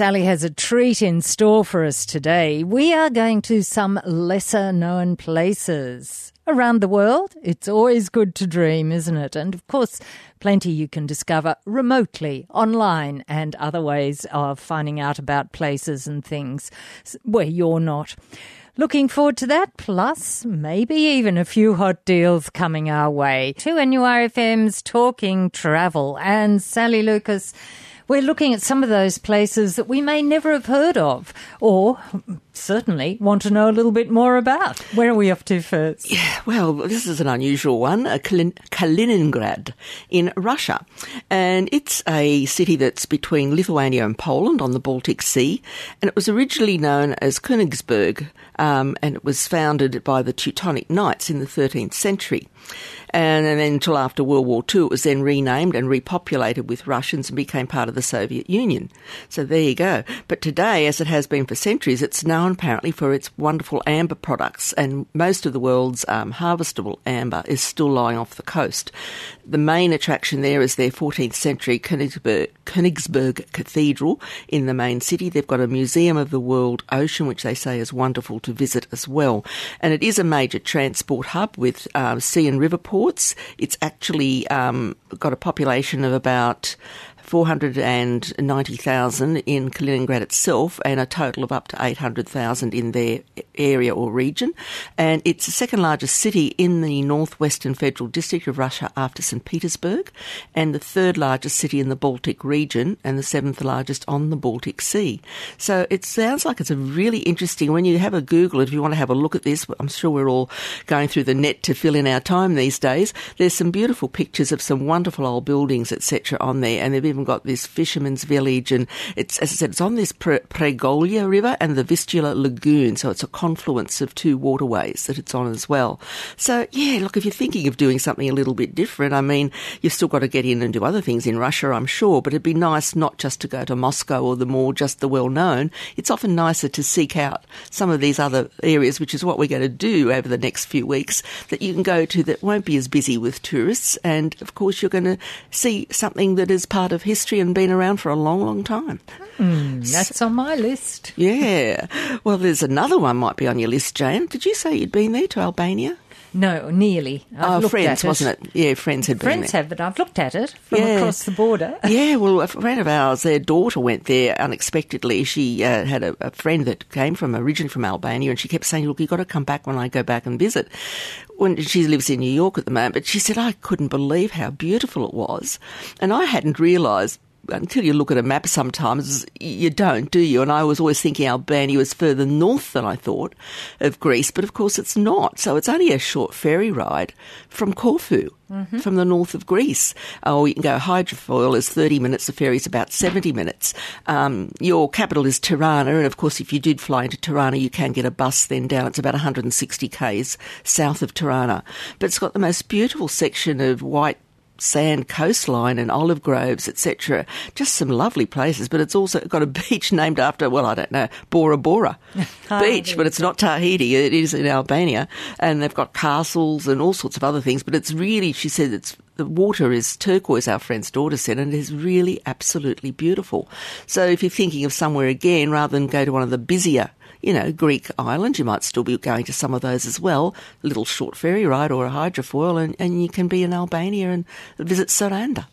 Sally has a treat in store for us today. We are going to some lesser known places around the world. It's always good to dream, isn't it? And of course, plenty you can discover remotely, online, and other ways of finding out about places and things where you're not. Looking forward to that, plus maybe even a few hot deals coming our way. To NURFM's Talking Travel and Sally Lucas we're looking at some of those places that we may never have heard of or certainly want to know a little bit more about. Where are we off to first? Yeah, well, this is an unusual one, Kaliningrad in Russia. And it's a city that's between Lithuania and Poland on the Baltic Sea. And it was originally known as Königsberg, um, and it was founded by the Teutonic Knights in the 13th century. And, then until after World War II, it was then renamed and repopulated with Russians and became part of the Soviet Union. So there you go. But today, as it has been for centuries, it's known apparently for its wonderful amber products, and most of the world's um, harvestable amber is still lying off the coast. The main attraction there is their 14th century Königsberg, Königsberg Cathedral in the main city. They've got a Museum of the World Ocean, which they say is wonderful to visit as well. And it is a major transport hub with uh, sea and river ports. It's actually um, got a population of about 490,000 in Kaliningrad itself and a total of up to 800,000 in their area or region. And it's the second largest city in the northwestern federal district of Russia after St. Petersburg and the third largest city in the Baltic region and the seventh largest on the Baltic Sea. So it sounds like it's a really interesting, when you have a Google, if you want to have a look at this, I'm sure we're all going through the net to fill in our time these days. There's some beautiful pictures of some wonderful old buildings, etc. on there and they've even got this fisherman's village, and it's as I said, it's on this Pre- Pregolya River and the Vistula Lagoon, so it's a confluence of two waterways that it's on as well. So yeah, look, if you're thinking of doing something a little bit different, I mean, you've still got to get in and do other things in Russia, I'm sure, but it'd be nice not just to go to Moscow or the more just the well known. It's often nicer to seek out some of these other areas, which is what we're going to do over the next few weeks, that you can go to that won't be as busy with tourists, and of course you're going to see something that is part of history and been around for a long, long time. Mm, that's on my list. Yeah. Well, there's another one might be on your list, Jane. Did you say you'd been there to Albania? No, nearly. I've oh, friends, wasn't it? Yeah, friends had been. friends have, but I've looked at it from yeah. across the border. yeah, well, a friend of ours, their daughter went there unexpectedly. She uh, had a, a, friend that came from originally from Albania, and she kept saying, "Look, you've got to come back when I go back and visit." When she lives in New York at the moment, but she said I couldn't believe how beautiful it was, and I hadn't realised until you look at a map sometimes, you don't, do you? And I was always thinking Albania was further north than I thought of Greece, but of course it's not. So it's only a short ferry ride from Corfu. Mm-hmm. From the north of Greece, or you can go hydrofoil is thirty minutes. The ferry's about seventy minutes. Um, your capital is Tirana, and of course, if you did fly into Tirana, you can get a bus then down. It's about 160 k's south of Tirana, but it's got the most beautiful section of white sand coastline and olive groves, etc. Just some lovely places, but it's also got a beach named after, well, I don't know, Bora Bora beach, but it's not Tahiti. It is in Albania, and they've got castles and all sorts of other things. But it's really, she said, it's the water is turquoise. Our friend's daughter said, and it is really absolutely beautiful. So if you're thinking of somewhere again, rather than go to one of the busier you know, Greek islands. You might still be going to some of those as well. A little short ferry ride or a hydrofoil, and, and you can be in Albania and visit Saranda.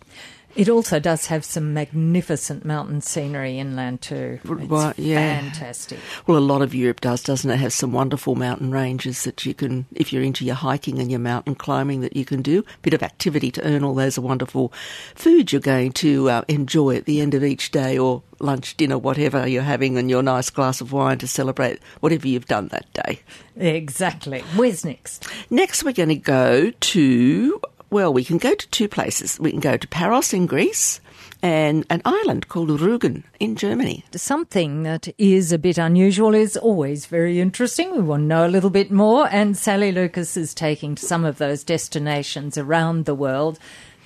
It also does have some magnificent mountain scenery inland too. It's right, yeah. fantastic. Well, a lot of Europe does, doesn't it? Have some wonderful mountain ranges that you can, if you're into your hiking and your mountain climbing, that you can do. A bit of activity to earn all those wonderful foods you're going to uh, enjoy at the end of each day, or lunch, dinner, whatever you're having, and your nice glass of wine to celebrate whatever you've done that day. Exactly. Where's next? Next, we're going to go to well, we can go to two places. We can go to Paros in Greece and an island called Rügen in Germany. Something that is a bit unusual is always very interesting. We want to know a little bit more, and Sally Lucas is taking to some of those destinations around the world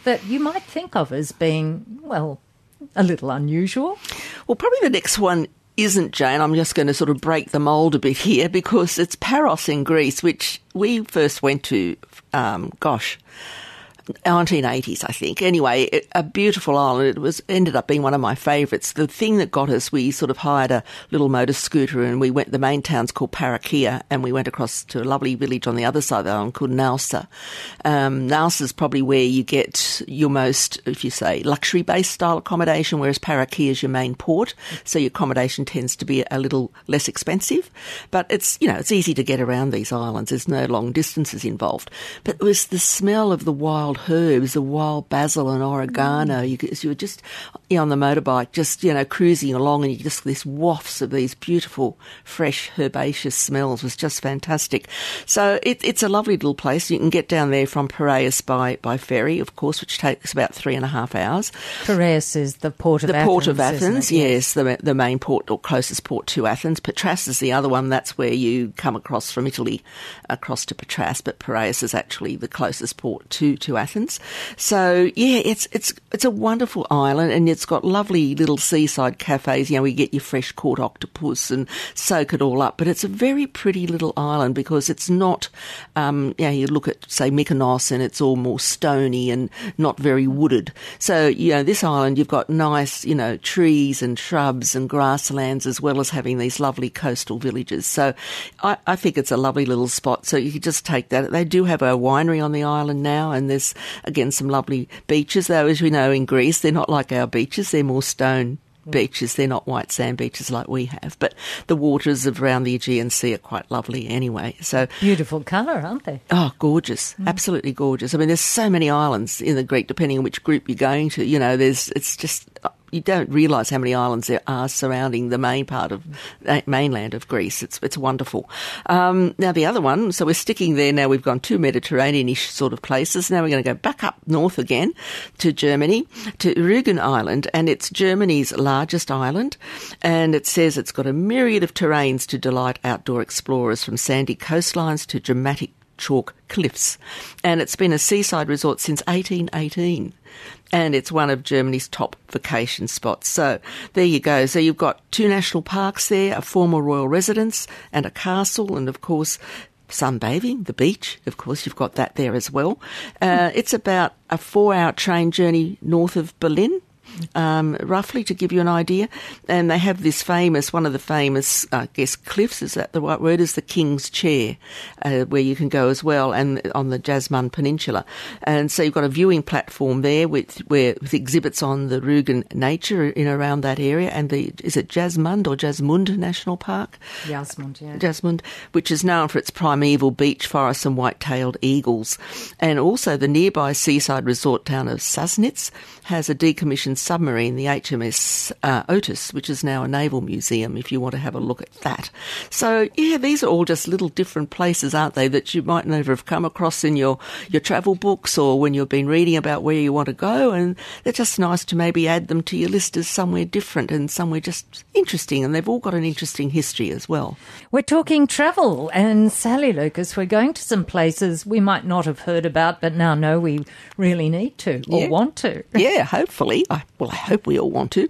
that you might think of as being, well, a little unusual. Well, probably the next one isn't Jane. I'm just going to sort of break the mould a bit here because it's Paros in Greece, which we first went to, um, gosh, 1980s, I think. Anyway, it, a beautiful island. It was ended up being one of my favourites. The thing that got us, we sort of hired a little motor scooter and we went. The main town's called Parikia, and we went across to a lovely village on the other side of the island called Naoussa. Um, Naoussa is probably where you get your most, if you say, luxury-based style accommodation, whereas Parikia is your main port, so your accommodation tends to be a little less expensive. But it's you know it's easy to get around these islands. There's no long distances involved. But it was the smell of the wild herbs, the wild basil and oregano. Mm. You, you were just you know, on the motorbike, just you know cruising along, and you just this wafts of these beautiful, fresh herbaceous smells was just fantastic. So it, it's a lovely little place. You can get down there from Piraeus by by ferry, of course, which takes about three and a half hours. Piraeus is the port of the Athens, port of Athens. Yes, the the main port or closest port to Athens. Patras is the other one. That's where you come across from Italy across to Patras, but Piraeus is actually the closest port to to Athens. So yeah, it's it's it's a wonderful island, and it's got lovely little seaside cafes. You know, we get your fresh caught octopus and soak it all up. But it's a very pretty little island because it's not. Um, you know, you look at say Mykonos, and it's all more stony and not very wooded. So you know, this island you've got nice you know trees and shrubs and grasslands as well as having these lovely coastal villages. So I, I think it's a lovely little spot. So you could just take that. They do have a winery on the island now, and there's again some lovely beaches. Though, as we know in Greece, they're not like our beaches; they're more stone beaches. They're not white sand beaches like we have, but the waters around the Aegean Sea are quite lovely anyway. So beautiful colour, aren't they? Oh, gorgeous! Mm. Absolutely gorgeous. I mean, there's so many islands in the Greek, depending on which group you're going to. You know, there's it's just you don't realise how many islands there are surrounding the main part of uh, mainland of Greece. It's it's wonderful. Um, now the other one, so we're sticking there. Now we've gone two Mediterranean-ish sort of places. Now we're going to go back up north again to Germany to Rügen Island, and it's Germany's largest island. And it says it's got a myriad of terrains to delight outdoor explorers, from sandy coastlines to dramatic chalk cliffs. And it's been a seaside resort since 1818 and it's one of Germany's top vacation spots. So there you go. So you've got two national parks there, a former royal residence, and a castle, and of course. Sunbathing, the beach, of course, you've got that there as well. Uh, it's about a four hour train journey north of Berlin, um, roughly to give you an idea. And they have this famous, one of the famous, I guess, cliffs, is that the right word, is the King's Chair, uh, where you can go as well, and on the Jasmund Peninsula. And so you've got a viewing platform there with, where, with exhibits on the Rügen nature in around that area. And the, is it Jasmund or Jasmund National Park? Jasmund, yeah. Jasmund, which is known for its primeval beech forests and white-tailed eagles. And also the nearby seaside resort town of Sassnitz has a decommissioned submarine, the HMS uh, Otus, which is now a naval museum, if you want to have a look at that. So, yeah, these are all just little different places, aren't they, that you might never have come across in your, your travel books or when you've been reading about where you want to go. And they're just nice to maybe add them to your list as somewhere different and somewhere just interesting. And they've all got an interesting history as well. We're talking travel. And Sally Lucas, we're going to some places we might not have heard about, but now know we really need to or yeah. want to. Yeah, hopefully. I well, I hope we all want to.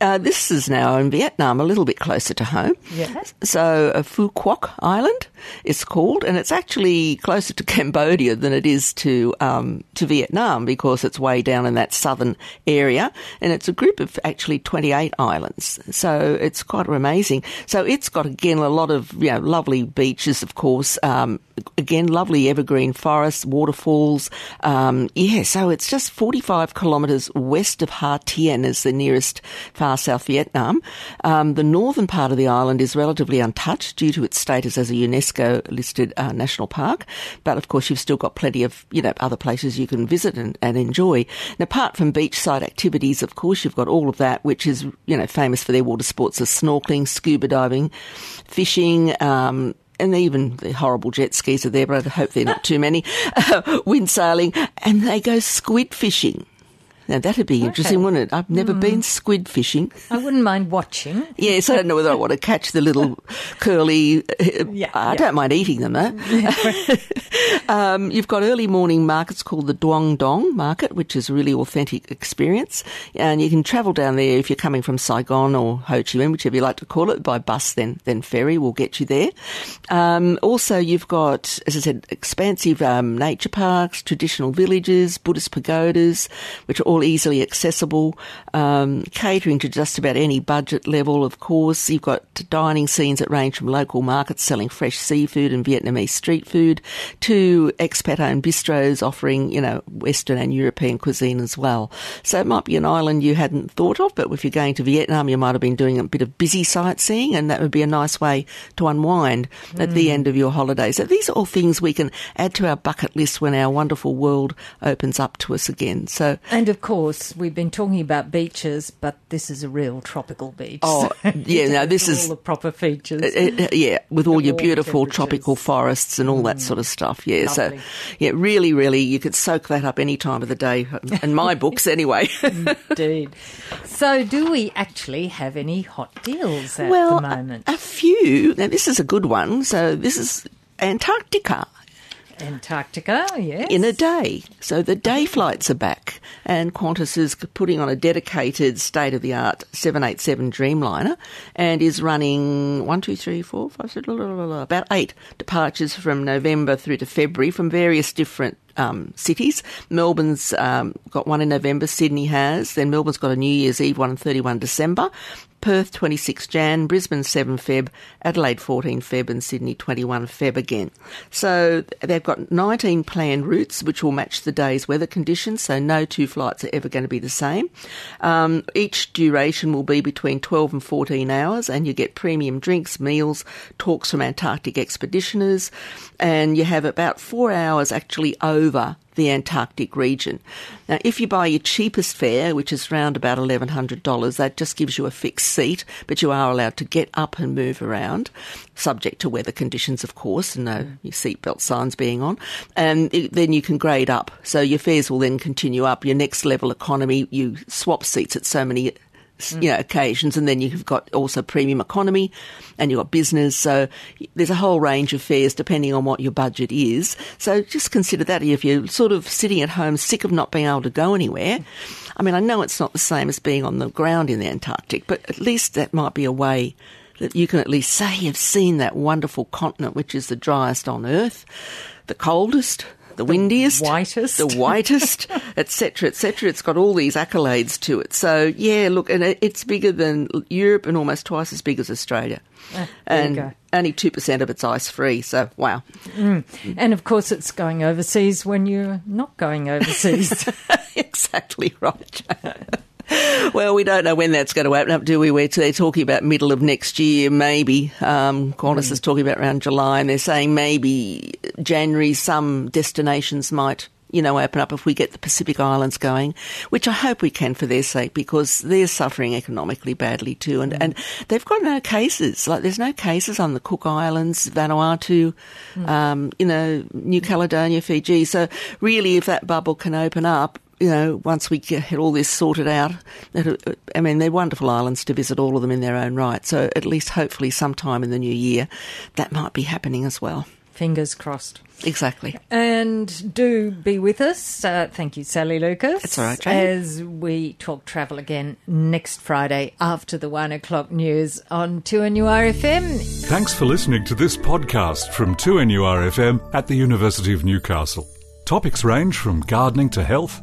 Uh, this is now in Vietnam, a little bit closer to home. Yes. So, uh, Phu Quoc Island is called, and it's actually closer to Cambodia than it is to um, to Vietnam because it's way down in that southern area, and it's a group of actually 28 islands. So it's quite amazing. So it's got again a lot of you know lovely beaches, of course. Um, again, lovely evergreen forests, waterfalls. Um, yeah, so it's just 45 kilometres west of Ha Tien is the nearest far south Vietnam. Um, the northern part of the island is relatively untouched due to its status as a UNESCO listed uh, national park. But of course, you've still got plenty of, you know, other places you can visit and, and enjoy. And apart from beachside activities, of course, you've got all of that, which is, you know, famous for their water sports of snorkeling, scuba diving, fishing, um, and even the horrible jet skis are there, but I hope they're not too many, uh, wind sailing, and they go squid fishing. Now that'd be interesting, wouldn't it? I've never been squid fishing. I wouldn't mind watching. Yes, I don't know whether I want to catch the little curly. Yeah, I yeah. don't mind eating them though. um, you've got early morning markets called the Duong Dong Market, which is a really authentic experience, and you can travel down there if you're coming from Saigon or Ho Chi Minh, whichever you like to call it, by bus. Then then ferry will get you there. Um, also, you've got, as I said, expansive um, nature parks, traditional villages, Buddhist pagodas, which are all easily accessible, um, catering to just about any budget level, of course. You've got dining scenes that range from local markets selling fresh seafood and Vietnamese street food to expat owned bistros offering, you know, Western and European cuisine as well. So it might be an island you hadn't thought of, but if you're going to Vietnam, you might have been doing a bit of busy sightseeing, and that would be a nice way to unwind at the end of your holiday. So these are all things we can add to our bucket list when our wonderful world opens up to us again. So And of course, we've been talking about beaches, but this is a real tropical beach. Oh, yeah, no, this is All the proper features. Uh, uh, yeah, with all your beautiful tropical forests and all that sort of stuff. Yeah, Lovely. so yeah, really, really, you could soak that up any time of the day. In my books, anyway. Indeed. So, do we actually have any hot deals at well, the moment? A, a few. Now, this is a good one. So this is Antarctica. Antarctica, yes. in a day. So the day flights are back, and Qantas is putting on a dedicated state of the art 787 Dreamliner and is running one, two, three, four, five, six, la, la, la, la, about eight departures from November through to February from various different um, cities. Melbourne's um, got one in November, Sydney has, then Melbourne's got a New Year's Eve one on 31 December. Perth 26 Jan, Brisbane 7 Feb, Adelaide 14 Feb, and Sydney 21 Feb again. So they've got 19 planned routes which will match the day's weather conditions, so no two flights are ever going to be the same. Um, each duration will be between 12 and 14 hours, and you get premium drinks, meals, talks from Antarctic expeditioners, and you have about four hours actually over the Antarctic region. Now, if you buy your cheapest fare, which is around about $1,100, that just gives you a fixed seat, but you are allowed to get up and move around, subject to weather conditions, of course, and no your seatbelt signs being on. And it, then you can grade up. So your fares will then continue up. Your next level economy, you swap seats at so many Mm. you know, occasions, and then you've got also premium economy, and you've got business. So there's a whole range of fares depending on what your budget is. So just consider that if you're sort of sitting at home, sick of not being able to go anywhere. I mean, I know it's not the same as being on the ground in the Antarctic, but at least that might be a way that you can at least say you've seen that wonderful continent, which is the driest on Earth, the coldest. The windiest, whitest. the whitest, etc., etc. It's got all these accolades to it. So yeah, look, and it's bigger than Europe and almost twice as big as Australia. Ah, and only two percent of it's ice free. So wow, And of course, it's going overseas when you're not going overseas. exactly right. well, we don't know when that's going to open up, do we? We're, they're talking about middle of next year, maybe. Um, Qantas is talking about around July, and they're saying maybe January. Some destinations might. You know, open up if we get the Pacific Islands going, which I hope we can for their sake because they're suffering economically badly too. And, and they've got no cases. Like, there's no cases on the Cook Islands, Vanuatu, um, you know, New Caledonia, Fiji. So, really, if that bubble can open up, you know, once we get all this sorted out, that- I mean, they're wonderful islands to visit, all of them in their own right. So at least hopefully sometime in the new year, that might be happening as well. Fingers crossed. Exactly. And do be with us. Uh, thank you, Sally Lucas. That's all right, Jane. As we talk travel again next Friday after the one o'clock news on 2NURFM. Thanks for listening to this podcast from 2NURFM at the University of Newcastle. Topics range from gardening to health,